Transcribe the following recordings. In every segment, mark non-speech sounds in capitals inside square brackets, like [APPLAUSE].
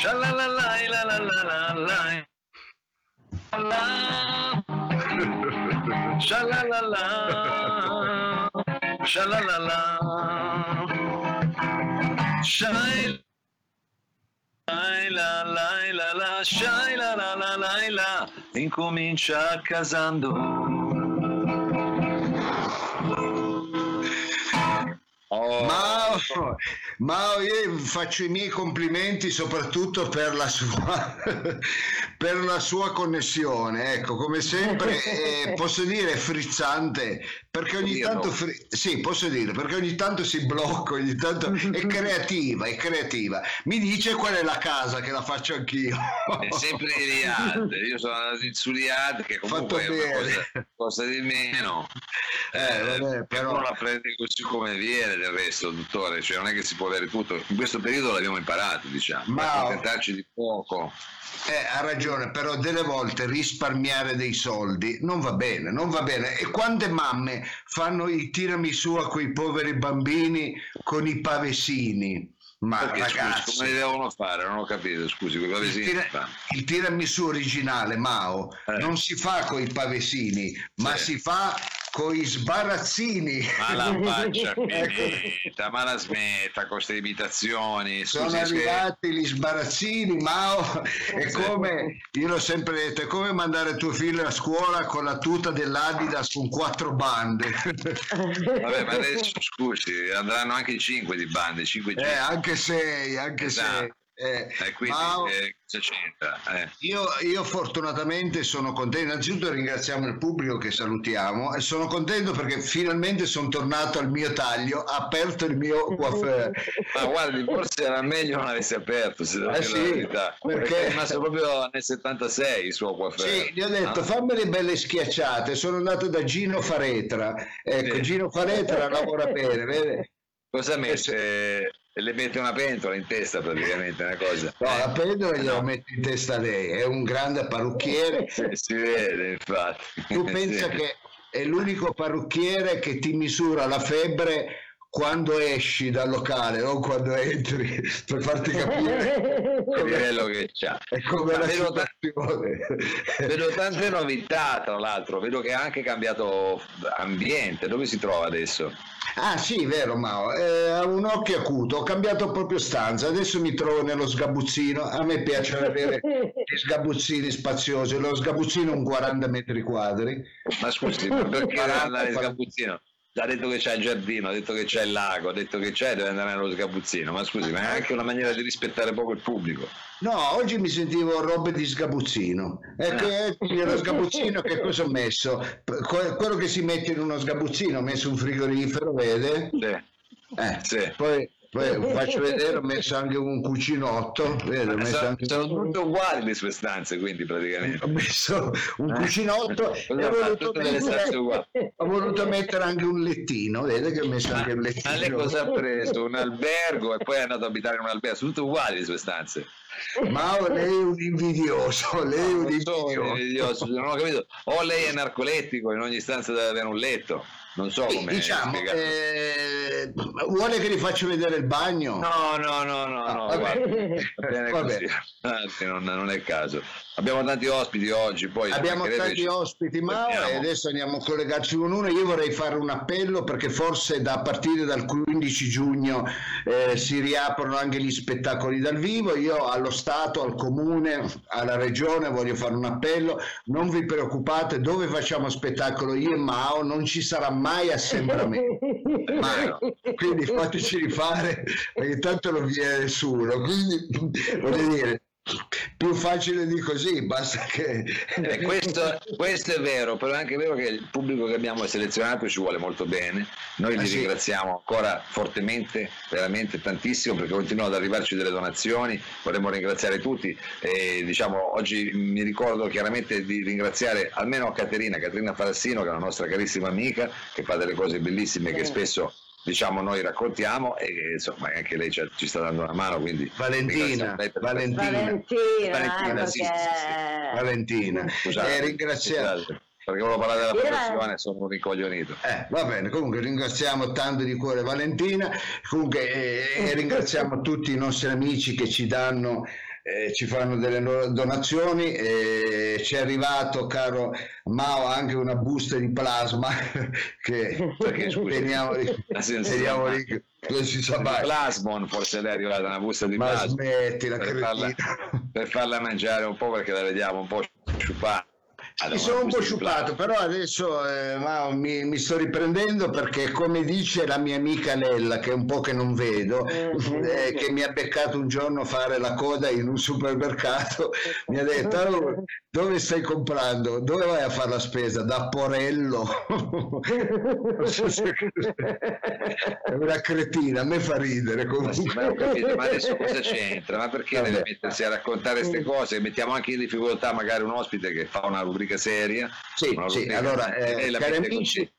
Shalalala, la la la la la. La. Shalalala. Shalalala. Shai. Lai la lai la la, shai la la la lai la, incomincia casando. Oh. Mao, [LAUGHS] Mao, io faccio i miei complimenti soprattutto per la sua, [LAUGHS] per la sua connessione, ecco, come sempre eh, [LAUGHS] posso dire frizzante, perché ogni tanto, fri- sì, posso dire, perché ogni tanto si blocca, ogni tanto è creativa, è creativa. Mi dice qual è la casa che la faccio anch'io. È sempre Iliad, io sono andato su Iliad che comunque è Fatto una bene. cosa, cosa di meno. Eh, vabbè, però- la prende così come viene del resto, dottore, cioè non è che si può avere tutto. In questo periodo l'abbiamo imparato, diciamo, Ma- accontentarci di poco. Eh, ha ragione, però delle volte risparmiare dei soldi non va bene, non va bene. E quante mamme fanno i tiramisù a quei poveri bambini con i pavesini? Ma Perché scusi, ragazzi, come li devono fare? Non ho capito, scusi, quei il, pavesini tira- si fanno. il tiramisù originale, Mao, Eh. non si fa con i pavesini, ma Sì. si fa con i sbarazzini. Ma la [LAUGHS] faccia Ecco. finita, ma la smetta con queste imitazioni. Sono Scusi, arrivati gli sbarazzini, Mao, è come, io l'ho sempre detto, è come mandare tuo figlio a scuola con la tuta dell'Adidas con quattro bande. [LAUGHS] Vabbè, ma adesso scusi, andranno anche 5 di bande, 5 Eh, anche sei, anche Esatto. sei. Eh, E quindi Mao, eh, cosa c'entra? Eh. io, io fortunatamente sono contento, innanzitutto ringraziamo il pubblico che salutiamo e sono contento perché finalmente sono tornato al mio taglio, ha aperto il mio coiffeur. [LAUGHS] Ma guardi, forse era meglio non avesse aperto, se Eh sì, la verità. perché- Perché è rimasto proprio nel 76 il suo coiffeur. Sì, gli ho detto Ah, fammele belle schiacciate, sono andato da Gino Faretra, ecco Sì. Gino Faretra lavora bene, vede? Cosa mette? Le mette una pentola in testa praticamente, una cosa. No, la pendola gliela no. metto in testa a lei, è un grande parrucchiere, Eh, [LAUGHS] si vede, infatti. tu [LAUGHS] pensa Sì. che è l'unico parrucchiere che ti misura la febbre quando esci dal locale, non quando entri, per farti capire [LAUGHS] il livello che c'ha. è come la vedo, situazione. vedo tante novità, tra l'altro, vedo che ha anche cambiato ambiente. Dove si trova adesso? Ah sì, vero Mao, eh, un occhio acuto, ho cambiato proprio stanza, adesso mi trovo nello sgabuzzino, a me piace avere [LAUGHS] gli sgabuzzini spaziosi, lo sgabuzzino è un 40 metri quadri. Ma scusi, ma perché deve 40, andare in 40. sgabuzzino? Ha detto che c'è il giardino, ha detto che c'è il lago, ha detto che c'è, deve andare nello sgabuzzino. Ma scusi, ma è anche una maniera di rispettare poco il pubblico. No, oggi mi sentivo robe di sgabuzzino. Ecco, Ah. ecco nello sgabuzzino che cosa ho messo? Que- quello che si mette in uno sgabuzzino, ho messo un frigorifero, vede? Sì. Eh, Sì. Poi, poi faccio vedere, ho messo anche un cucinotto, vede? Ho messo Sono, anche sono tutte uguali le sue stanze, quindi praticamente. ho messo un Eh. cucinotto e Cosa ho voluto, mettere, ho voluto mettere anche un lettino, vede che ho messo Ma, anche un ma lettino. lei cosa ha preso? Un albergo e poi è andato a abitare in un albergo? Sono tutte uguali le sue stanze. Ma lei è un invidioso, lei è un invidioso, non ho capito. O lei è narcolettico, in ogni stanza deve avere un letto. Non so come diciamo, eh, vuole che gli faccio vedere il bagno? No, no, no, no, Ah, no, guarda, va bene [LAUGHS] Vabbè. così. Anzi, non, non è il caso. Abbiamo tanti ospiti oggi, poi Abbiamo tanti ospiti, ma e adesso andiamo a collegarci con uno. Io vorrei fare un appello perché forse da a partire dal 15 giugno eh, si riaprono anche gli spettacoli dal vivo. Io allo Stato, al Comune, alla Regione voglio fare un appello. Non vi preoccupate, dove facciamo spettacolo io e Mao non ci sarà mai assembramento. [LAUGHS] Ma quindi fateci rifare perché tanto non viene nessuno. Quindi voglio dire, più facile di così, basta che Eh, [LAUGHS] questo, questo è vero, però è anche vero che il pubblico che abbiamo selezionato ci vuole molto bene. Noi li Eh sì. ringraziamo ancora fortemente, veramente tantissimo, perché continuano ad arrivarci delle donazioni. Vorremmo ringraziare tutti. E, diciamo, oggi mi ricordo chiaramente di ringraziare almeno Caterina, Caterina Farassino, che è una nostra carissima amica, che fa delle cose bellissime che spesso diciamo noi raccontiamo e insomma anche lei ci, ci sta dando una mano quindi Valentina, Valentina, Valentina, Valentina, eh, sì, perché... sì, sì, Valentina. Scusate, Eh, ringraziamo. scusate, perché volevo parlare della professione sono un ricoglionito Eh, va bene, comunque ringraziamo tanto di cuore Valentina, comunque eh, e ringraziamo tutti i nostri amici che ci danno eh, ci fanno delle donazioni e ci è arrivato, caro Mao, anche una busta di plasma [LAUGHS] che Perché, scusi, teniamo lì, non si sa mai. Plasmon forse lei è arrivata una busta di Ma plasmon smettila, per farla, per farla mangiare un po' perché la vediamo un po' sciupata Mi sono un po' sciupato, però adesso eh, Mao, mi, mi sto riprendendo perché come dice la mia amica Lella, che è un po' che non vedo, [LAUGHS] eh, che mi ha beccato un giorno fare la coda in un supermercato, [LAUGHS] mi ha detto "Allora, dove stai comprando? Dove vai a fare la spesa? Da Porello. [LAUGHS] è una cretina, a me fa ridere Ma, sì, comunque. ma, ho capito, ma adesso cosa c'entra? Ma perché Vabbè. deve mettersi a raccontare queste cose? Mettiamo anche in difficoltà magari un ospite che fa una rubrica seria. Sì, sì, rubrica- allora, eh, cari amici,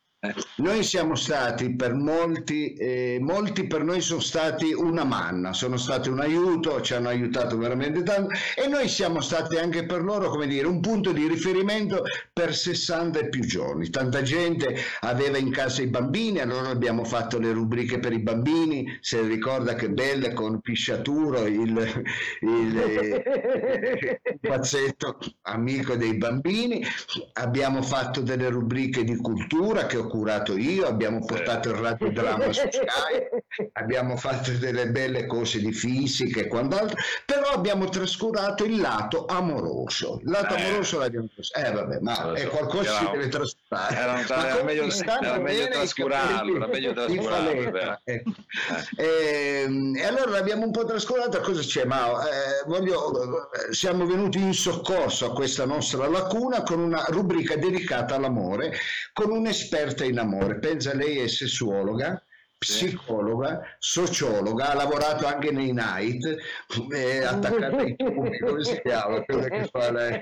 Noi siamo stati per molti, eh, molti per noi sono stati una manna, sono stati un aiuto, ci hanno aiutato veramente tanto e noi siamo stati anche per loro, come dire, un punto di riferimento per 60 e più giorni. Tanta gente aveva in casa i bambini, allora abbiamo fatto le rubriche per i bambini, se ricorda che belle con Pisciaturo, il, il, eh, [LAUGHS] pazzetto amico dei bambini, abbiamo fatto delle rubriche di cultura che ho curato io, abbiamo portato il radiodramma su [LAUGHS] Sky, abbiamo fatto delle belle cose di fisica e quant'altro, però abbiamo trascurato il lato amoroso. Il lato Eh. amoroso l'abbiamo trascurato. Eh vabbè, ma è qualcosa si Era- deve trascurare. era- era meglio- era meglio trascurarlo, era meglio trascurarlo, Faletta, vero. ecco. Ehm, E, allora l'abbiamo un po' trascurata, cosa c'è? Ma eh, voglio, eh, siamo venuti in soccorso a questa nostra lacuna con una rubrica dedicata all'amore, con un'esperta in amore. Pensa lei è sessuologa. Psicologa, sociologa, ha lavorato anche nei night, è attaccata ai [LAUGHS] tubi, come si chiama? Quella che fa la, [LAUGHS]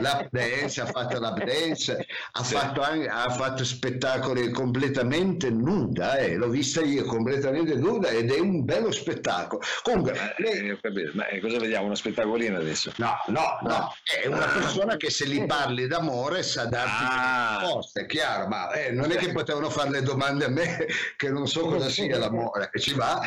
lap dance, ha fatto lap dance, ha, Sì. fatto anche, ha fatto spettacoli completamente nuda, eh, l'ho vista io completamente nuda ed è un bello spettacolo. Comunque, Ma, lei, eh. Ma, eh, cosa vediamo? Uno spettacolino adesso? no, no, no, è una persona che se gli parli d'amore sa darti Ah. risposte, è chiaro, ma eh, non è che potevano fare le domande a me [LAUGHS] che non so cosa sia l'amore, ci va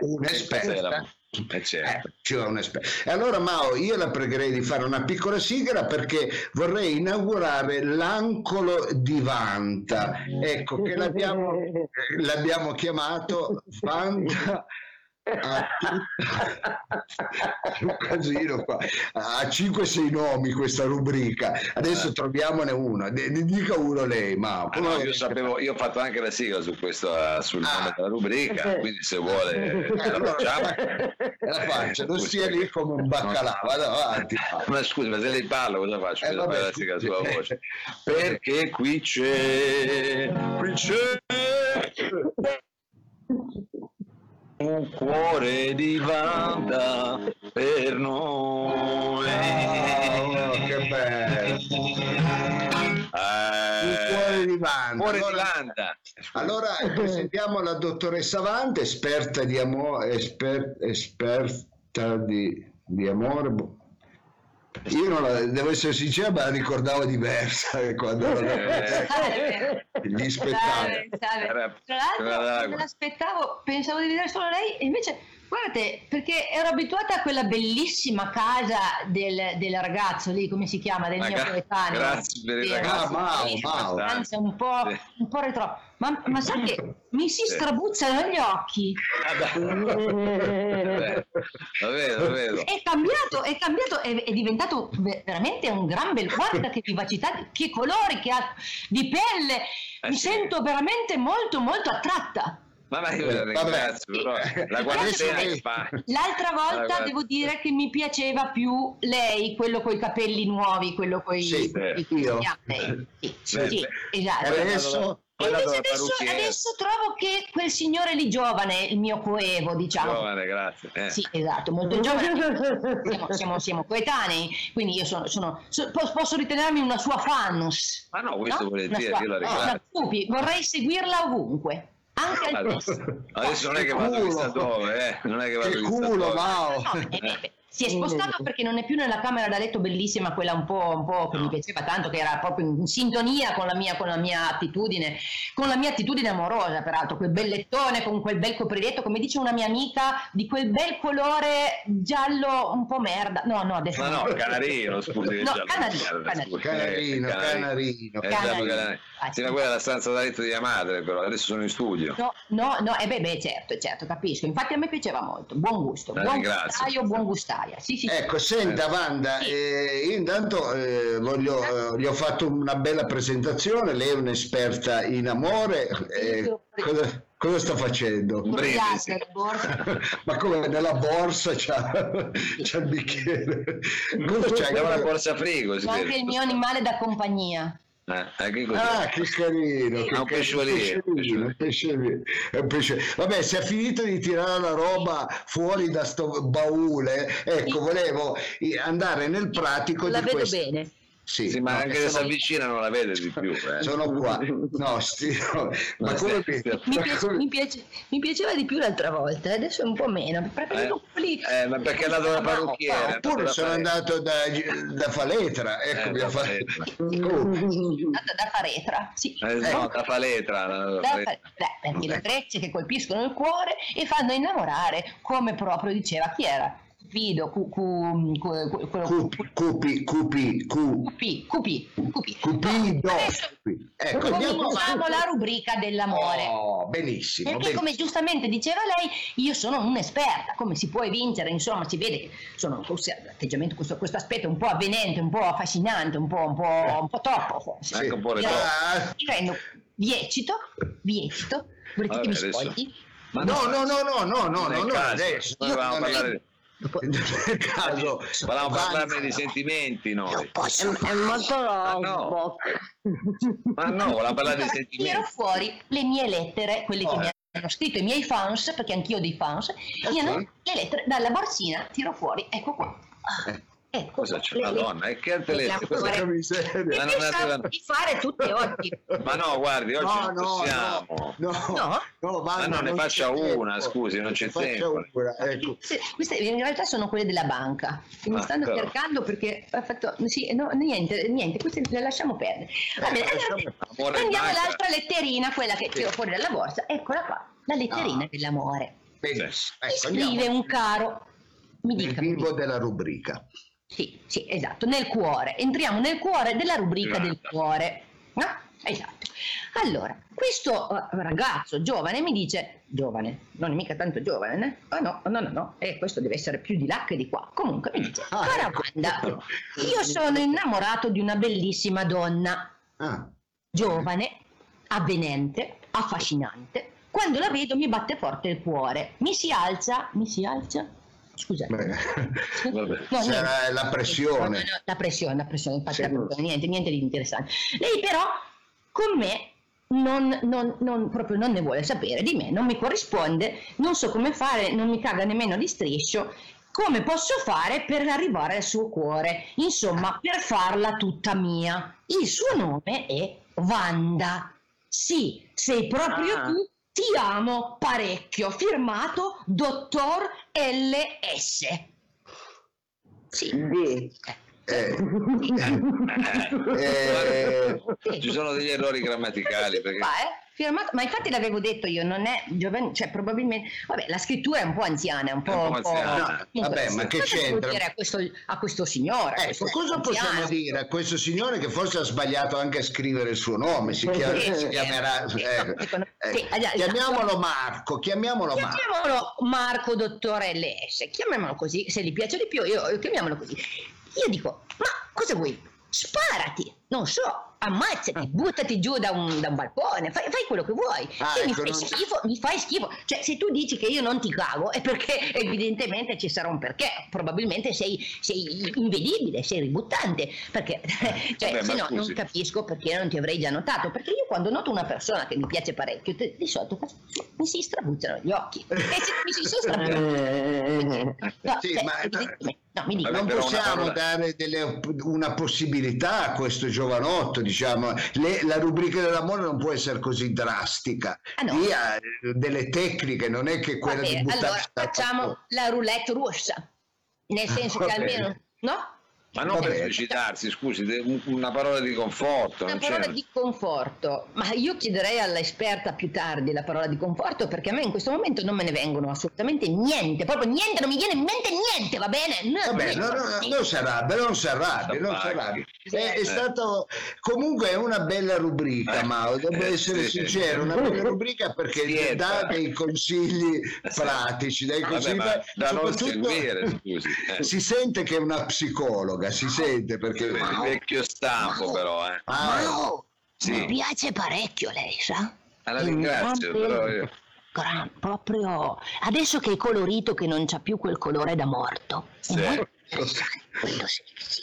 un'esperta. Eh, certo. Eh. E allora Mao, io la pregherei di fare una piccola sigla perché vorrei inaugurare l'Ancolo di Vanta. Ecco, che l'abbiamo, [LAUGHS] l'abbiamo chiamato Vanta tut- un casino qua a 5-6 nomi questa rubrica adesso troviamone uno ne dica uno lei Mao Ah, no, io, sapevo, io ho fatto anche la sigla su questo, eh, sul Ah. nome della rubrica, [LAUGHS] quindi se vuole Eh, allora, facciamo. [LAUGHS] la faccia non stia lì come un baccalà vada avanti. [LAUGHS] Ma scusi, ma se lei parla cosa faccio? Eh, vabbè, la sigla sulla voce. Perché qui c'è, qui c'è un cuore di Vanda per noi. Oh, che bello Eh, cuore di cuore di allora, allora presentiamo la dottoressa Vante esperta di amore esper- esperta di, di amore. Io non la, devo essere sincero ma la ricordavo diversa quando ero Eh. gli spettacoli Tra l'altro me l'aspettavo, pensavo di vedere solo lei e invece guardate perché ero abituata a quella bellissima casa del, del ragazzo lì, come si chiama, del mio Raga- coetaneo. grazie per il ragazzo. Ah, Mao, stanza, un po', un po' retro. Ma, ma sa che mi si strabuzzano gli occhi. Ah, dai. Lo vedo. È cambiato, è cambiato, è, è diventato ve- veramente un gran bel. Guarda che vivacità, che colori che ha di pelle. Eh Mi sì. sento veramente molto, molto attratta. Ma, ma io Eh, la vabbè. ringrazio, la quarantena fa. L'altra volta guarda. devo dire che mi piaceva più lei, quello con i capelli nuovi, quello con i Sì, io. sì, Sì, sì, sì. esatto. Adesso E invece adesso, adesso trovo che quel signore lì giovane, il mio coevo, diciamo. Giovane, grazie. Eh. Sì, esatto, molto giovane. Siamo, siamo, siamo coetanei, quindi io sono, sono- so- posso, ritenermi una sua fanus. Ma no, questo no? volentieri, Una sua- io la no, ringrazio. Pupi, vorrei seguirla ovunque, anche al Adesso, testo. adesso non è che vado chissà dove, eh. non è che vado che culo dove. Mao No, eh, si è spostato perché non è più nella camera da letto bellissima, quella un po', un po' che No. mi piaceva tanto, che era proprio in sintonia con la, mia, con la mia attitudine, con la mia attitudine amorosa, peraltro, quel bel lettone con quel bel copriletto, come dice una mia amica, di quel bel colore giallo un po' merda. No, no, adesso Ma no, canarino, scusi. No, giallo, canarino, canarino. scusi, Canarino, canarino. Eh, canarino. Ah, Sì, ma quella è la stanza da letto di mia madre, però adesso sono in studio. No, no, no, eh beh, beh, certo, certo, capisco. Infatti a me piaceva molto. Buon gusto, buon gustaio, buon gustaia. Sì, sì, sì. Ecco, senta Eh. Wanda, Sì. eh, io intanto eh, voglio, eh, gli ho fatto una bella presentazione, lei è un'esperta in amore, eh, cosa, cosa sta facendo? Borsa. [LAUGHS] Ma come nella borsa c'ha, c'ha il bicchiere? Cosa c'ha? Abbiamo una borsa frigo, C'è anche il mio animale da compagnia. Eh, eh, che? Ah, che carino! Che Ah, un carino, pesciolino, pesciolino. Vabbè, se ha finito di tirare la roba fuori da sto baule, ecco, volevo andare nel pratico La di vedo questo. bene. Sì, Sì, ma no, anche se si sono, avvicina non la vede di più. eh. sono qua. No, sti, [LAUGHS] no. Ma come. Mi, piace- come- mi piace- mi piaceva di più l'altra volta, adesso è un po' meno. Preferivo quelli- Eh, ma perché è andato da parrucchiere? Oppure da sono andato da, da Faletra, ecco, Eh, mi ha da fatto- Faletra. [LAUGHS] Andata da faretra, sì. Eh, no, da Faletra. da- da Da Faletra. fare- beh, perché le trecce che colpiscono il cuore e fanno innamorare, come proprio diceva chi era? Fido, Cupi, cupi, cupi, cu, Cupi, Cupi, Cupi. cupido. Ecco, cominciamo la rubrica dell'amore. Oh, benissimo. Perché come benissimo. giustamente diceva lei, io sono un'esperta, come si può evincere, insomma si vede che sono questo atteggiamento, questo, questo aspetto un po' avvenente, un po' affascinante, un po', un po', un po' troppo forse. Anche un po' Io- retro. Ah, Ti rendo, vi eccito, vi eccito, volete Vabbè, che mi spogli? Ma No, no, no, no, no, no, no, no, adesso. Non è- parlare- nel caso. volevamo parlarne di sentimenti noi. È, è molto no. robo. Ma no, volevamo parlare di Allora, tiro sentimenti. fuori le mie lettere, quelle che Oh. mi hanno scritto i miei fans, perché anch'io ho dei fans, io non- le lettere dalla borsina tiro fuori, ecco qua. Eh. Ecco, Cosa c'è? Madonna, e che lettere? le- Cosa- Porca miseria. Ma non di fare tutte oggi. Ma no, guardi, oggi No, non no, possiamo. no, no, No? no, Ma Wanda, no, ne non faccia una, tempo. scusi, non c'è tempo. una, ecco. Queste, queste in realtà sono quelle della banca che mi Ah, stanno però. cercando perché ha fatto sì, no, niente, niente, queste le lasciamo perdere. Va bene, allora, lasciamo- Amore prendiamo l'altra letterina, quella che tiro fuori dalla borsa, eccola qua, la letterina Ah. dell'amore. Benissimo. Ecco, scrive andiamo. un caro, mi dica. mi vivo della rubrica. Sì, sì, esatto, nel cuore. Entriamo nel cuore della rubrica del Esatto. cuore. No? Esatto. Allora, questo eh, ragazzo giovane mi dice, giovane, non è mica tanto giovane, né? Ah no, no, no, no, e questo deve essere più di là che di qua. Comunque mi dice, Ah, cara ecco. Wanda, io sono innamorato di una bellissima donna, Ah, giovane, avvenente, affascinante. Quando la vedo mi batte forte il cuore, mi si alza, mi si alza. Scusate. beh. Vabbè. No, Sarà la pressione. La pressione, la pressione, infatti la pressione, niente, niente di interessante. Lei però con me non, non- non- proprio non ne vuole sapere di me, non mi corrisponde, non so come fare, non mi caga nemmeno di striscio. Come posso fare per arrivare al suo cuore? Insomma, per farla tutta mia. Il suo nome è Wanda. Sì, sei proprio Ah. tu. Ti amo parecchio. Firmato Dottor LS. Sì. [LAUGHS] Eh, eh, Ci sono degli errori grammaticali perché eh? Firmato, ma infatti l'avevo detto io, non è giovane, cioè probabilmente, vabbè, la scrittura è un po' anziana, è un po'... È un po' un po'- anziana. Comunque, Vabbè, ma che cosa c'entra? dire a questo, a questo signore? ecco, questo cosa possiamo anziano? dire a questo signore che forse ha sbagliato anche a scrivere il suo nome? Si, chiama- Sì, si chiamerà. no, sì, esatto. Chiamiamolo Marco, chiamiamolo Marco. Chiamiamolo Marco Dottore LS, chiamiamolo così, se gli piace di più, io, chiamiamolo così. Io dico, ma cosa vuoi? Sparati, non so, ammazzati, buttati giù da un, da un balcone, fai, fai quello che vuoi. Ah, se mi ecco, fai schifo, mi fai schifo. Cioè, se tu dici che io non ti cago, è perché evidentemente ci sarà un perché. Probabilmente sei, sei invedibile, sei ributtante. Perché, [LAUGHS] cioè, Vabbè, se no, non capisco perché non ti avrei già notato. Perché io quando noto una persona che mi piace parecchio, di solito mi si strabuzzano gli occhi. [LAUGHS] E se mi si sono [LAUGHS] strabuzzati. No, Sì, cioè, ma- no, dica. Vabbè, Non una possiamo parola- dare delle- una possibilità a questo giovanotto, diciamo. Le- la rubrica dell'amore non può essere così drastica. Ah, no. Dia eh, delle tecniche, non è che quella di bene, buttarsi allora facciamo la roulette russa. nel senso [LAUGHS] che almeno, no? Ma non per suicidarsi, scusi, una parola di conforto. Una parola c'è... di conforto, ma io chiederei all'esperta più tardi la parola di conforto perché a me in questo momento non me ne vengono assolutamente niente, proprio niente, non mi viene in mente niente, va bene? No, Vabbè, no, no, non si arrabbia, non si arrabbia, non si arrabbia. È, è, stato comunque una bella rubrica, eh, Mao, devo eh, essere sì, sincero, una bella rubrica perché sì, dà dei consigli pratici, dei consigli Vabbè, da non seguire, scusi. Eh. Si sente che è una psicologa droga, si sente perché... Il vecchio stampo Mao, però, eh. Mao, sì. mi piace parecchio lei, sa? Ah, la ringrazio, però io... Gran, proprio adesso che è colorito che non c'ha più quel colore da morto sì. è molto molto sexy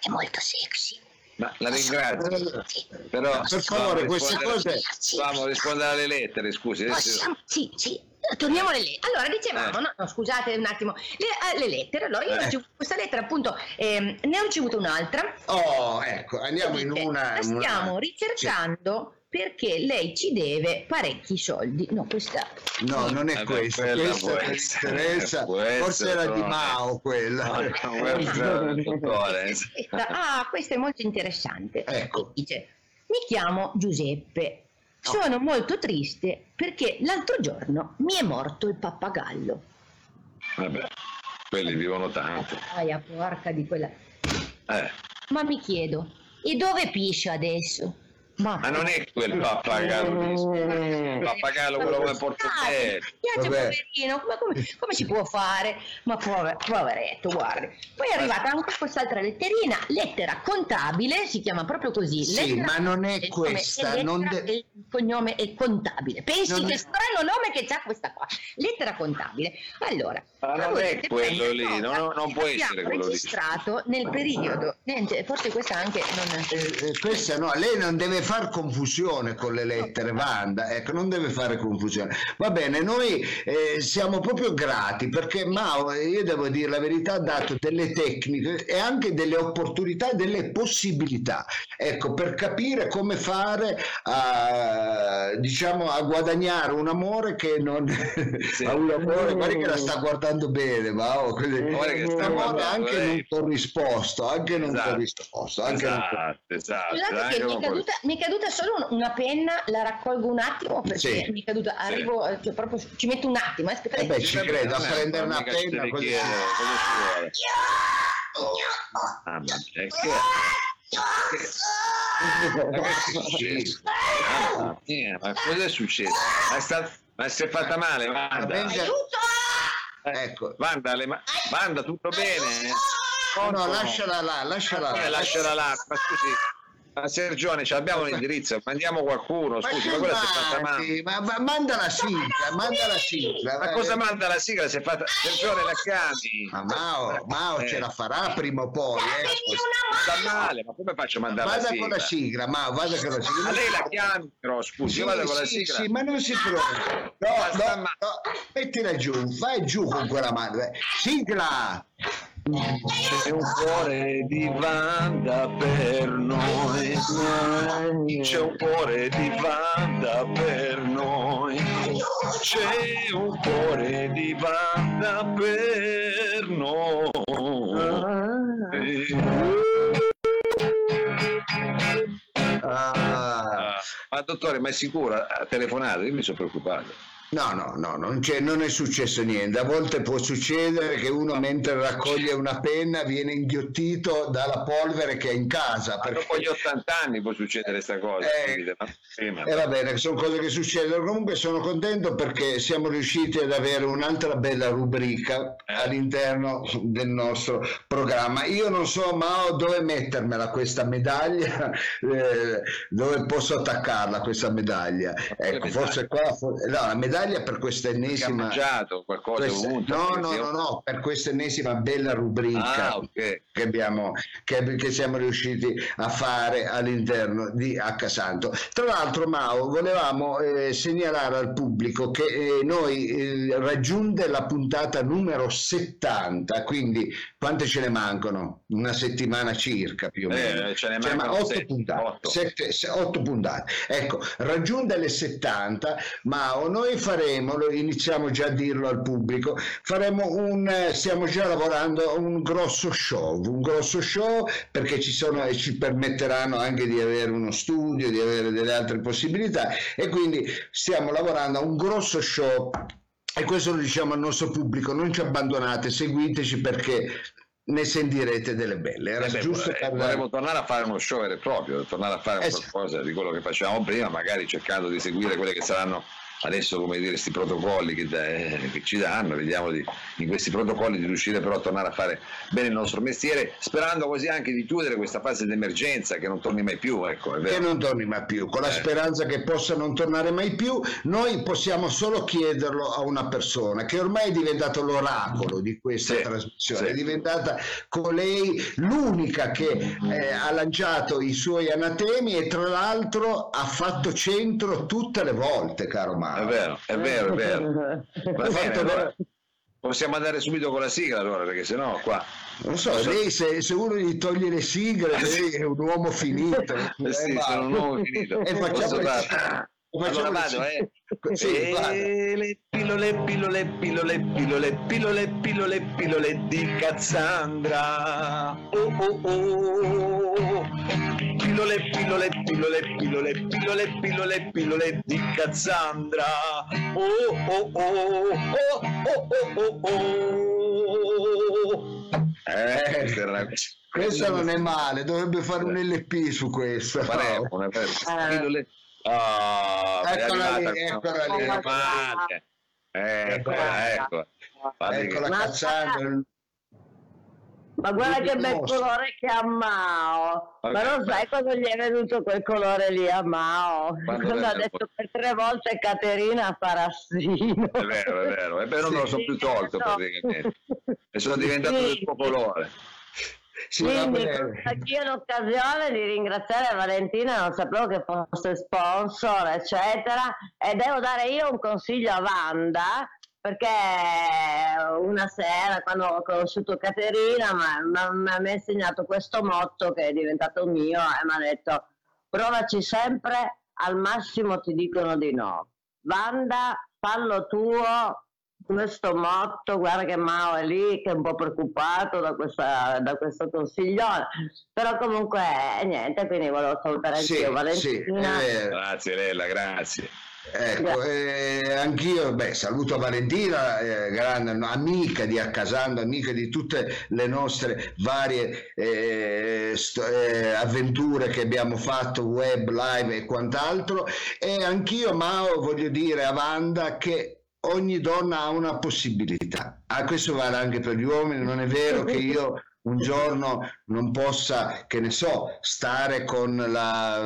è molto sexy ma la ringrazio però per favore queste cose vamo rispondere alle lettere scusi Possiamo... sì sì Torniamo alle lettere. Allora, dicevamo, eh. no, no, scusate un attimo, le, eh, le lettere. Allora, io eh. ho ricevuto questa lettera, appunto, ehm, ne ho ricevuta un'altra. Oh, ecco, andiamo in una... La stiamo una... ricercando. Sì perché lei ci deve parecchi soldi. No, questa No, non è questa, questa Teresa, forse era di Mao quella. [LAUGHS] ah, questa è molto interessante. Ecco. Dice, mi chiamo Giuseppe, sono molto triste perché l'altro giorno mi è morto il pappagallo. Vabbè, quelli vivono tanto. Aia, porca di quella. Eh. Ma mi chiedo, e dove piscio adesso? Ma, ma non è quel pappagallo, il pappagallo quello come portofello. Piace poverino, come, come, come, si può fare? Ma pover, poveretto, guardi. Poi è arrivata anche quest'altra letterina, lettera contabile, si chiama proprio così. Sì, ma non è questa. Non de... Il cognome è contabile. Pensi non che è... strano nome che c'ha questa qua. Lettera contabile. Allora, ma non è quello lì, no, no, non può essere quello registrato nel periodo. Niente, forse questa anche non... Eh, eh, questa no, lei non deve far confusione con le lettere, Vanda, ecco, non deve fare confusione. Va bene, noi eh, siamo proprio grati perché Mao, io devo dire la verità, ha dato delle tecniche e anche delle opportunità e delle possibilità, ecco, per capire come fare a, diciamo, a guadagnare un amore che non... [LAUGHS] Sì. un amore, guarda che la sta guardando bene, Mao, quindi, un amore anche non corrisposto, anche non esatto. corrisposto. Anche esatto, non... esatto. Scusate che mi è caduta, mi è caduta solo una penna, la raccolgo un attimo perché sì. mi è caduta, arrivo, sì. cioè proprio, ci metto un attimo. Eh, eh beh, ci credo, a prendere una penna così. Chiede, ah, ma che... ma cosa è successo? Ma, sta... ma si è fatta male, Vanda. Aiuto! Ecco. Vanda, le... Vanda, tutto bene? No, no, lasciala là, lasciala là. Lasciala là, ma scusi, ma Sergione, abbiamo l'indirizzo, mandiamo qualcuno, scusi, ma, quella si è fatta male. Ma, ma manda la sigla, manda la sigla. Ma cosa manda la sigla? Si è fatta Sergione la chiami. Ma Mao, Mao eh. ce la farà prima o poi, eh. Sta male, ma come faccio a mandare vada la sigla? con la sigla, Mao, vada con la sigla. Ma lei la chiami, però, scusi, sì, io vado con la sigla. Sì, ma non si preoccupi. No, no, no, mettila giù, fai giù con quella mano. Eh. Sigla! C'è un cuore di Vanda per noi, c'è un cuore di Vanda per noi, c'è un cuore di Vanda per noi. Ah. Ma dottore, ma è sicuro? Ha telefonato? Io mi sono preoccupato. No, no, no, non, non, è successo niente. A volte può succedere che uno mentre raccoglie una penna viene inghiottito dalla polvere che è in casa. Perché... Dopo gli 80 anni può succedere questa cosa. Eh, e eh, va bene, sono cose che succedono. Comunque sono contento perché siamo riusciti ad avere un'altra bella rubrica eh. all'interno del nostro programma. Io non so, Mao, dove mettermela questa medaglia, [LAUGHS] eh, dove posso attaccarla questa medaglia. Ecco, forse qua, no, la medaglia medaglia per questa ennesima mangiato qualcosa questa, avuto, no no no no per questa ennesima bella rubrica ah, okay. che abbiamo che, che, siamo riusciti a fare all'interno di Accasanto tra l'altro Mao volevamo eh, segnalare al pubblico che eh, noi eh, raggiunte la puntata numero 70 quindi quante ce ne mancano? una settimana circa più o eh, meno ce ne cioè, mancano 8 puntate 8. 7, 8 puntate ecco raggiunte le 70 Mao noi faremo, lo iniziamo già a dirlo al pubblico, faremo un, stiamo già lavorando a un grosso show, un grosso show perché ci sono e ci permetteranno anche di avere uno studio, di avere delle altre possibilità e quindi stiamo lavorando a un grosso show e questo lo diciamo al nostro pubblico, non ci abbandonate, seguiteci perché ne sentirete delle belle. Era Eh beh, giusto vorrei- parlare- vorremmo tornare a fare uno show vero e proprio, tornare a fare Eh sì. qualcosa di quello che facevamo prima, magari cercando di seguire quelle che saranno adesso come dire questi protocolli che, eh, che ci danno, vediamo di, in questi protocolli di riuscire però a tornare a fare bene il nostro mestiere, sperando così anche di chiudere questa fase d'emergenza che non torni mai più, ecco, che non torni mai più, con la Eh. speranza che possa non tornare mai più, noi possiamo solo chiederlo a una persona che ormai è diventato l'oracolo di questa Sì, trasmissione, sì. è diventata colei l'unica che eh, ha lanciato i suoi anatemi e tra l'altro ha fatto centro tutte le volte, caro Mauro. È vero, è vero, è [LAUGHS] vero. Va bene, allora, possiamo andare subito con la sigla allora, perché sennò qua... Non so, lei se, se uno gli toglie le sigle, lei è un uomo finito. [LAUGHS] Eh sì, Eh, sono un uomo finito. E [LAUGHS] facciamo Allora vado, eh. Sì, E vada. le pillole, pillole, pillole, pillole, pillole, pillole, pillole di Cassandra. Oh oh oh. Pillole, pillole, pillole, pillole, pillole, pillole, pillole di Cassandra. Oh oh oh. Oh oh oh oh oh. Eh, questa una- Questa non è male, dovrebbe fare un LP su questo. Faremo una Eh. pillole. È Eccola lì, eccola lì. Male. Eccola, ecco. Eccola Ma- Cassandra. Ma guarda che bel colore che ha Mao. Ma non sai quando gli è venuto quel colore lì a Mao? Quando Quando ha detto per tre volte Caterina Farassino. È vero, è vero. E però non lo sono più [LAUGHS] tolto praticamente. E sono diventato del suo colore. Sì, Quindi bene. anch'io [LAUGHS] l'occasione di ringraziare Valentina, non sapevo che fosse sponsor, eccetera, e devo dare io un consiglio a Wanda, perché una sera quando ho conosciuto Caterina mi ha insegnato questo motto che è diventato mio e mi ha detto provaci sempre, al massimo ti dicono di no. Wanda, fallo tuo, questo motto, guarda che Mao è lì che è un po' preoccupato da, questa, da questo consiglione, però comunque eh, niente, quindi volevo salutare Sì, anch'io sì, Valentina. vero. Grazie Lella, grazie. Ecco, eh, anch'io beh, saluto Valentina, eh, grande amica di Accasando, amica di tutte le nostre varie eh, st- eh, avventure che abbiamo fatto, web, live e quant'altro. E anch'io, Mao, voglio dire a Wanda che ogni donna ha una possibilità. Ah, questo vale anche per gli uomini, non è vero che [LAUGHS] io un giorno non possa, che ne so, stare con la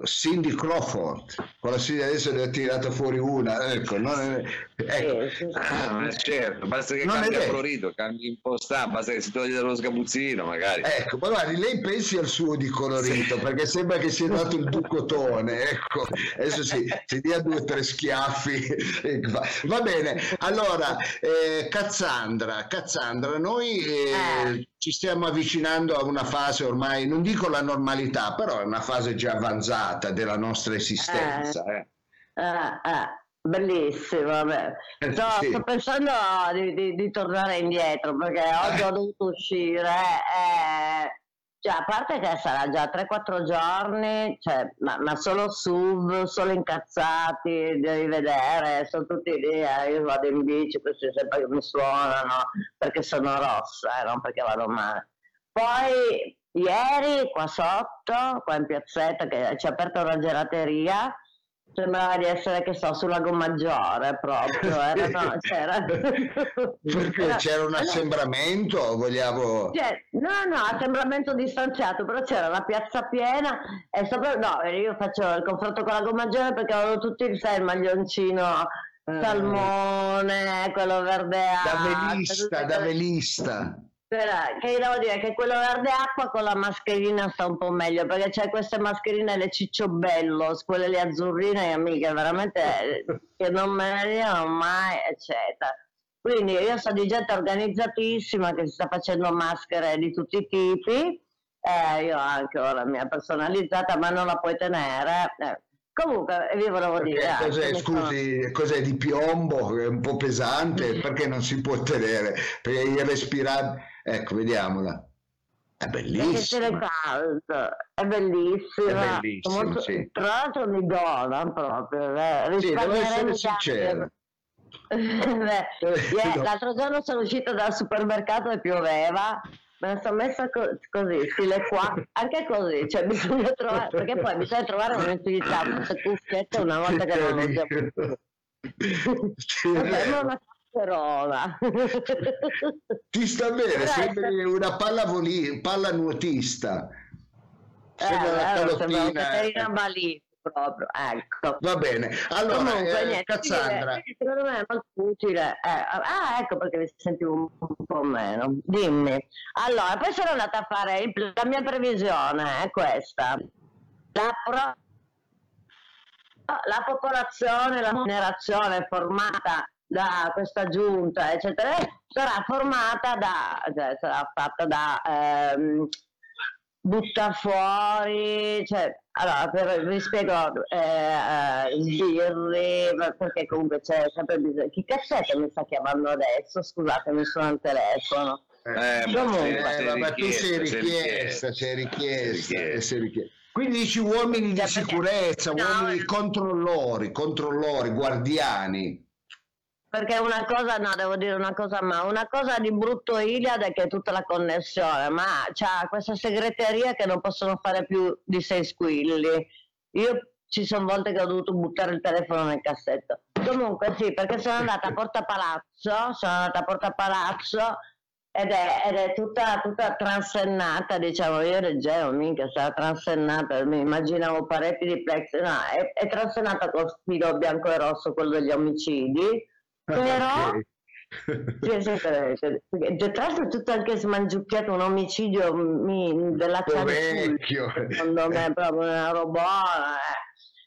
eh, Cindy Crawford. Con la Cindy adesso ne ho tirato fuori una, ecco, non è- ecco. Sì, sì, sì. Ah, ma certo, basta che Non è cambia vero. colorito, cambi un po' sta, basta che si toglie dallo sgabuzzino magari. Ecco, ma guardi, lei pensi al suo di colorito perché sembra che sia dato il ducotone. Ecco, adesso si, si dia due o tre schiaffi. va. Va bene, allora, eh, Cassandra, Cassandra, noi eh, Eh. Ci stiamo avvicinando a una fase ormai, non dico la normalità, però è una fase già avanzata della nostra esistenza. eh. Eh, eh, bellissimo, vabbè. Eh, Sto, sì. sto pensando di, di- di tornare indietro perché oggi ho dovuto uscire. Cioè, a parte che sarà già 3-4 giorni, cioè, ma, ma solo sub, solo incazzati, devi vedere, sono tutti lì, eh, io vado in bici, questi sempre mi suonano perché sono rossa, eh, non perché vado male. Poi ieri qua sotto, qua in piazzetta, che ci ha aperto una gelateria, sembrava di essere, che so, sul lago Maggiore proprio. [LAUGHS] Era, no, c'era... Perché era- c'era un assembramento, vogliamo... cioè, no, no, assembramento distanziato, però c'era la piazza piena e sopra, no, io faccio il confronto con la Maggiore perché avevo tutti sai, il maglioncino Eh. salmone, quello verde Da velista, da velista. Però, che io devo dire che quello verde acqua con la mascherina sta un po' meglio perché c'è queste mascherine le cicciobello, quelle le azzurrine amiche veramente [LAUGHS] che non me ne dicono mai eccetera quindi io so di gente organizzatissima che si sta facendo maschere di tutti i tipi eh, io anche ho la mia personalizzata ma non la puoi tenere eh, Comunque, vi volevo dire... Eh, cos'è, scusi, sono... cos'è di piombo? È un po' pesante, [LAUGHS] perché non si può tenere? Perché il respirare... Ecco, vediamola. È bellissima. È bellissima. È bellissima molto... sì. Tra l'altro mi dona proprio. Eh. Sì, devo essere sincero. [LAUGHS] Beh, yeah, l'altro giorno sono uscita dal supermercato e pioveva me la sono messa co- così, stile qua, anche così, cioè [LAUGHS] bisogna trovare, perché poi bisogna trovare un'utilità, queste cuffiette una volta che non usiamo più. una casserola. Ti [LAUGHS] sta bene, sembri una palla, voli- palla nuotista. Sembra eh, una calottina. Caterina Balì proprio, ecco. Va bene, allora Comunque, eh, niente, Cassandra. Secondo me è molto utile. Eh, ah, ecco perché mi sentivo un po' meno. Dimmi. Allora, poi sono andata a fare, il, la mia previsione è questa. La, pro, la popolazione, la generazione formata da questa giunta, eccetera, sarà formata da, cioè, sarà fatta da ehm, butta fuori, cioè, allora, per, vi spiego, eh, eh, sbirri, perché comunque c'è sempre bisogno. Chi cazzetta mi sta chiamando adesso? Scusatemi, sono al telefono. Eh, comunque, eh, vabbè, tu sei richiesta, sei richiesta, sei richiesta. Quindi dici uomini di sicurezza, no, uomini controllori, controllori, guardiani perché una cosa, no, devo dire una cosa, ma una cosa di brutto Iliad è che è tutta la connessione, ma c'ha questa segreteria che non possono fare più di sei squilli. Io ci sono volte che ho dovuto buttare il telefono nel cassetto. Comunque sì, perché sono andata a Porta Palazzo, sono andata a Porta Palazzo ed è, ed è tutta, tutta, transennata, diciamo, io leggevo, minchia, sarà transennata, mi immaginavo pareti di plexi, no, è, è transennata con filo bianco e rosso, quello degli omicidi, però [LAUGHS] sì, sì, tra l'altro tutto anche smangiucchiato un omicidio mi, della vecchio secondo me è proprio una robona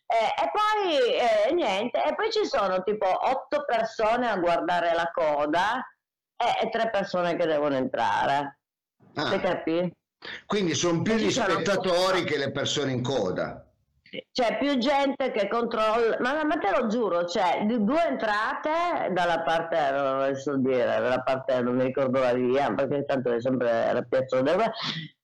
eh. e, e, poi eh, niente e poi ci sono tipo otto persone a guardare la coda e, e tre persone che devono entrare ah. capi? quindi sono più gli spettatori sono... che le persone in coda c'è più gente che controlla, ma, ma te lo giuro, c'è due entrate dalla parte, non so dire, dalla parte, non mi ricordo la via, perché tanto è sempre la piazza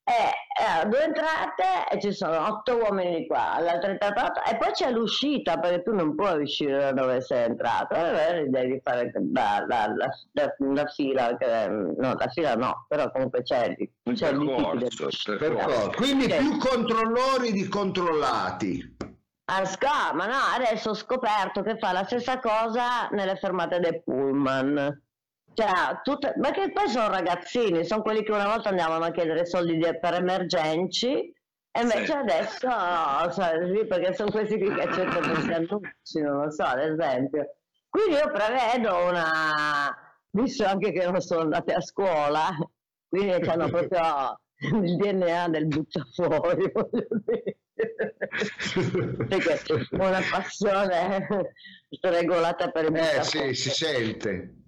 e, eh, due entrate e ci sono otto uomini qua, l'altra entrata e poi c'è l'uscita perché tu non puoi uscire da dove sei entrato, eh, devi fare la, la, la, la, fila, che, no, la fila no, però comunque c'è, c'è il percorso, percorso. Quindi più controllori di controllati. A Sca, ma no, adesso ho scoperto che fa la stessa cosa nelle fermate del pullman cioè, tutte, ma che poi sono ragazzini, sono quelli che una volta andavano a chiedere soldi per emergenci e invece sì. adesso no, cioè, sì, perché sono questi qui che accettano questi annunci, non lo so, ad esempio. Quindi io prevedo una, visto anche che non sono andate a scuola, quindi hanno proprio [LAUGHS] il DNA del buttafuori, [LAUGHS] voglio dire. una passione [LAUGHS] regolata per il eh, sì, si sente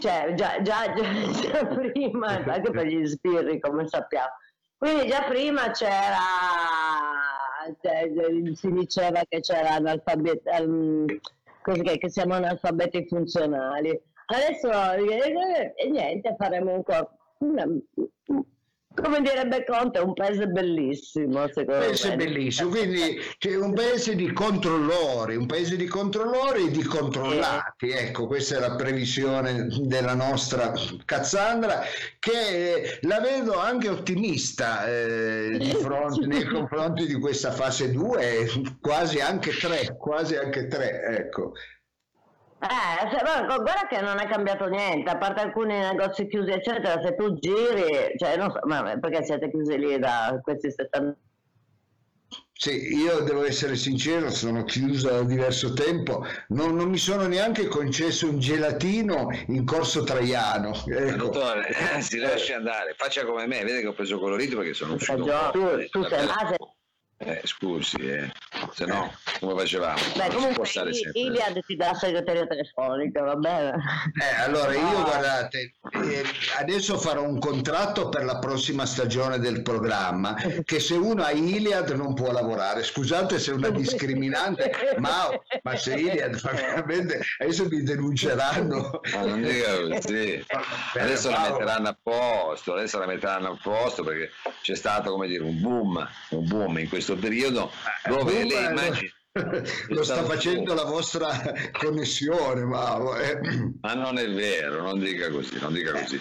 cioè già, già, già, già [LAUGHS] prima, anche per gli sbirri come sappiamo, quindi già prima c'era, cioè, si diceva che c'era analfabeti, um, che siamo analfabeti funzionali. Adesso eh, niente, faremo un corpo come direbbe Conte, un paese bellissimo, secondo un paese me. bellissimo, quindi c'è un paese di controllori, un paese di controllori e di controllati. Eh. Ecco, questa è la previsione della nostra Cazzandra, che la vedo anche ottimista eh, fronte, nei [LAUGHS] confronti di questa fase 2, quasi anche 3, quasi anche 3, ecco. Eh, se, guarda che non è cambiato niente, a parte alcuni negozi chiusi, eccetera, se tu giri, cioè non so, ma perché siete chiusi lì da questi 70 sì, io devo essere sincero, sono chiuso da diverso tempo, non, non, mi sono neanche concesso un gelatino in corso Traiano. [LAUGHS] Ecco. Dottore, eh, si lasci andare, faccia come me, vede che ho preso colorito perché sono uscito. Tu, tu sei... eh, scusi, eh. se no come facevamo? Beh, non comunque Iliad ti dà segreteria telefonica, va bene? Eh, allora io ah. guardate, eh, adesso farò un contratto per la prossima stagione del programma che se uno ha Iliad non può lavorare. Scusate se è una discriminante, ma, ma se Iliad veramente adesso mi denunceranno. Ma non dica così. Adesso la metteranno a posto, adesso la metteranno a posto perché c'è stato come dire un boom, un boom in questo periodo eh, dove lei immagina lo [LAUGHS] sta facendo la vostra connessione ma, eh. [CLEARS THROAT] ma non è vero non dica così non dica così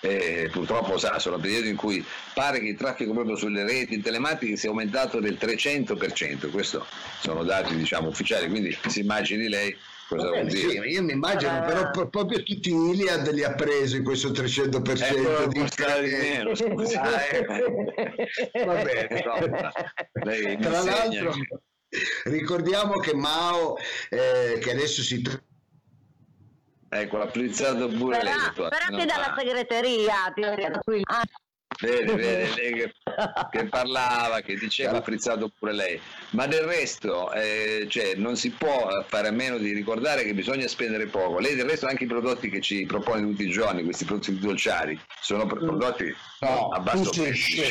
e purtroppo sa, sono periodi in cui pare che il traffico proprio sulle reti telematiche sia aumentato del 300%, questi sono dati diciamo ufficiali, quindi si immagini lei cosa Vabbè, vuol dire. Sì, io mi immagino, ah. però proprio tutti Iliad li ha presi questo 300% eh, di meno, ah, eh. Va bene, lei Tra l'altro ricordiamo che Mao, eh, che adesso si Ecco, l'ha prizzato pure però, lei. Però anche dalla segreteria, ti ho detto qui. Ah. Vedi, vedi, lei che, [LAUGHS] che, parlava, che diceva ha frizzato pure lei. Ma del resto, eh, cioè, non si può fare a meno di ricordare che bisogna spendere poco. Lei del resto anche i prodotti che ci propone tutti i giorni, questi prodotti dolciari, sono mm. prodotti no, a basso prezzo.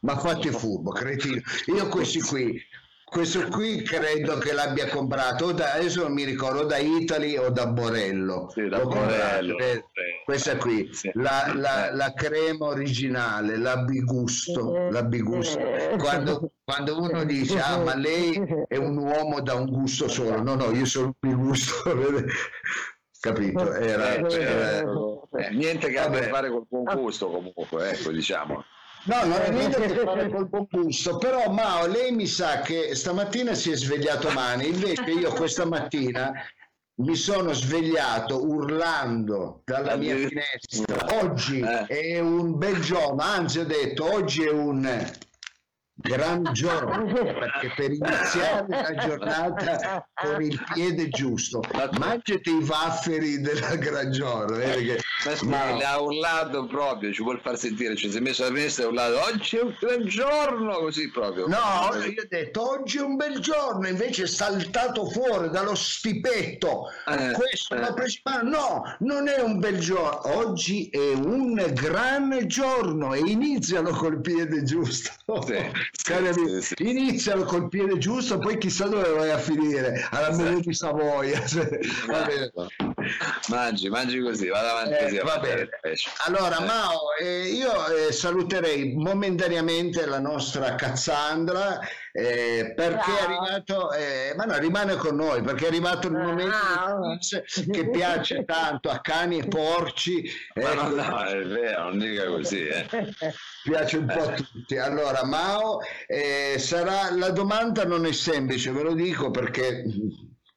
Ma fate furbo, cretino. Io questi qui questo qui credo che l'abbia comprato da, adesso non mi ricordo da Italy o da Borello, sì, da Borello. Eh, questa qui sì. la, la, la, crema originale la bigusto, la bigusto. Quando, quando, uno dice ah ma lei è un uomo da un gusto solo. No no io sono un bigusto [LAUGHS] capito? Era, eh, era, eh, niente che abbia a fare col buon gusto comunque ecco diciamo No, non è niente che fare col buon gusto, però Mao, lei mi sa che stamattina si è svegliato male, invece io questa mattina mi sono svegliato urlando dalla mia finestra. Oggi eh. è un bel giorno, anzi ho detto oggi è un gran [LAUGHS] giorno perché per iniziare la giornata con il piede giusto. Mangiati i wafferi della gran giorno eh, ma le ha urlato proprio ci vuol far sentire cioè, si è messo alla finestra e ha urlato oggi è un gran giorno così proprio. No io ho detto oggi è un bel giorno invece è saltato fuori dallo stipetto. Eh, questo eh. preso no non è un bel giorno oggi è un gran giorno e iniziano col piede giusto. Sì. Cari amici, sì, sì. iniziano col piede giusto, poi chissà dove vai a finire, alla esatto. di Savoia. [LAUGHS] Va bene. Mangi, mangi così, vado avanti eh, così. Va bene. Allora, eh. Mao, eh, io eh, saluterei momentaneamente la nostra Cassandra eh, perché è arrivato, eh, ma no, rimane con noi perché è arrivato il momento che piace [LAUGHS] tanto a cani e porci. Ma no, no, è vero, non dica così. Eh. Piace un po' a tutti. Allora, Mao, eh, sarà, la domanda non è semplice, ve lo dico perché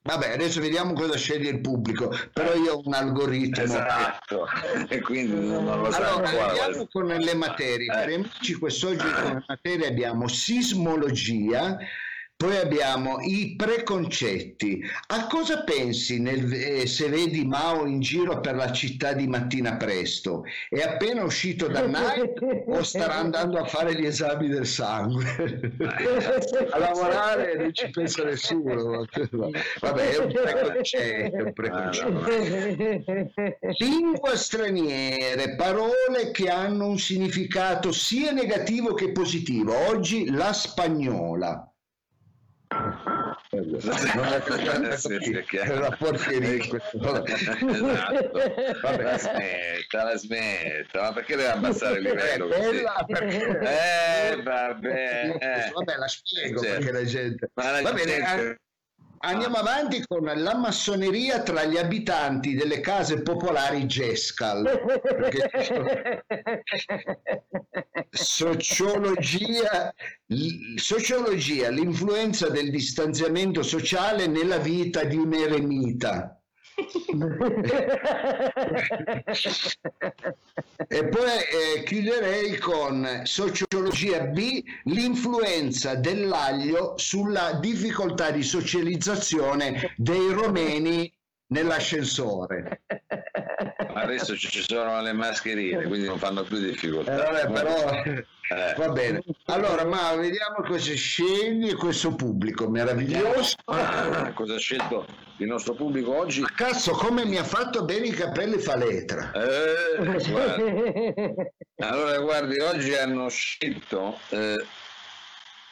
Vabbè, adesso vediamo cosa sceglie il pubblico, però io ho un algoritmo. Esatto, e [LAUGHS] quindi non lo so. Allora, andiamo con le materie. Per amici, quest'oggi come materia abbiamo sismologia, poi abbiamo i preconcetti. A cosa pensi nel, eh, se vedi Mao in giro per la città di mattina presto? È appena uscito da night o starà andando a fare gli esami del sangue? [LAUGHS] a lavorare non ci pensa nessuno. Vabbè, è un preconcetto. È un preconcetto. Lingue straniere, parole che hanno un significato sia negativo che positivo. Oggi la spagnola non è che è una porcheria esatto. vabbè la smetta la smetta ma perché deve abbassare il livello così? eh vabbè eh. vabbè la spiego certo. perché la gente va bene gente... Andiamo avanti con la massoneria tra gli abitanti delle case popolari Gescal. Sociologia, sociologia, l'influenza del distanziamento sociale nella vita di un eremita e poi eh, chiuderei con sociologia B, l'influenza dell'aglio sulla difficoltà di socializzazione dei romeni nell'ascensore. adesso ci sono le mascherine, quindi non fanno più difficoltà. Eh, vabbè, però eh. va bene. Allora, ma vediamo cosa sceglie questo pubblico meraviglioso. Ah, cosa ha scelto il nostro pubblico oggi? Ma cazzo, come mi ha fatto bene i capelli Faletra. Eh, [LAUGHS] guardi. Allora, guardi, oggi hanno scelto eh,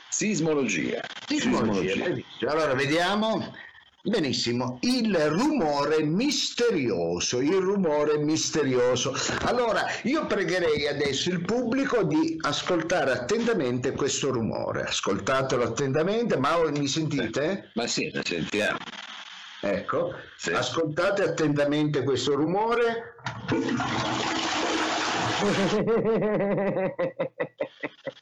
sismologia. Sismologia. sismologia. Allora, vediamo. Benissimo, il rumore misterioso, il rumore misterioso. Allora, io pregherei adesso il pubblico di ascoltare attentamente questo rumore. Ascoltatelo attentamente, ma mi sentite? Ma sì, lo sentiamo. Ecco, sì. ascoltate attentamente questo rumore. [LAUGHS]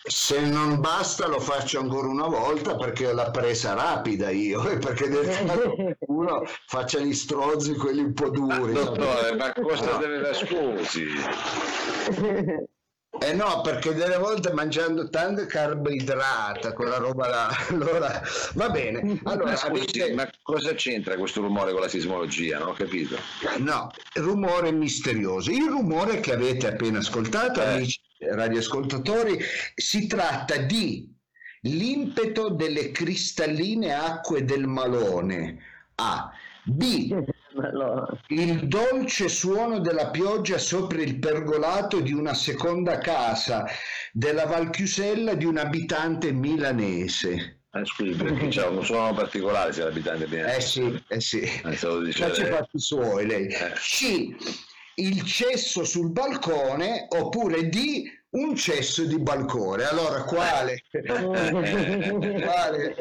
Se non basta lo faccio ancora una volta perché ho la presa rapida io e perché deve uno faccia gli strozzi quelli un po' duri. Dottore, ma cosa no. deve da scusi? [LAUGHS] Eh no, perché delle volte mangiando tanto carboidrata, quella roba là, [LAUGHS] allora va bene. Allora, ma, scusi, avete... ma cosa c'entra questo rumore con la sismologia? Non ho capito. No, rumore misterioso. Il rumore che avete appena ascoltato, eh. amici radioascoltatori, si tratta di l'impeto delle cristalline acque del malone. A. B il dolce suono della pioggia sopra il pergolato di una seconda casa della Valchiusella di un abitante milanese. Eh, scusi, perché c'è un suono particolare se l'abitante viene. Eh sì, eh sì. Eh, Faccia i fatti suoi lei. Eh. C. Il cesso sul balcone oppure D. Un cesso di balcone. Allora, quale? [LAUGHS] quale?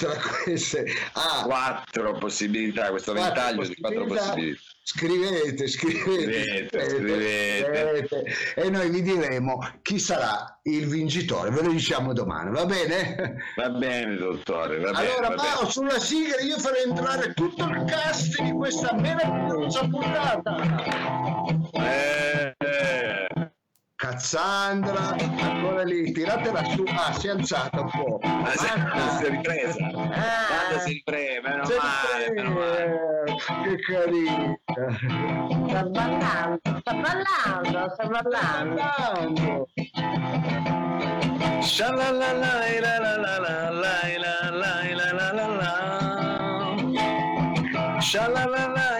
tra queste ah, quattro possibilità, questo quattro ventaglio di quattro possibilità. Scrivete, scrivete, scrivete, scrivete, scrivete, e noi vi diremo chi sarà il vincitore, ve lo diciamo domani, va bene? Va bene, dottore. Va allora, bene, Mao, sulla sigla io farei entrare tutto il cast di questa meravigliosa puntata. Eh. Cazzandra, ancora lì, tiratela su, ah, si è alzata un po'. Ah, si, ah, si è ripresa. Ah, Quando si riprende, meno male, meno male. Che carina. Sta ballando, sta ballando, sta ballando. Shalalala,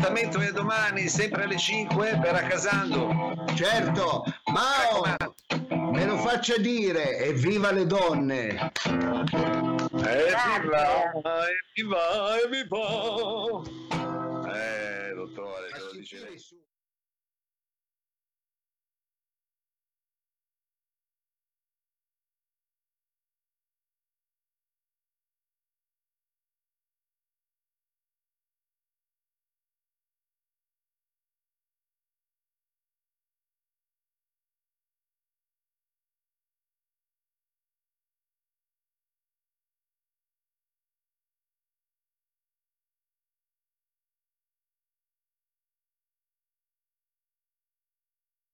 Dottore l'appuntamento è domani sempre alle 5 per Accasando. Certo, Mao, me lo faccia dire, evviva le donne! Evviva, evviva, evviva! Eh dottore, che lo dice lei?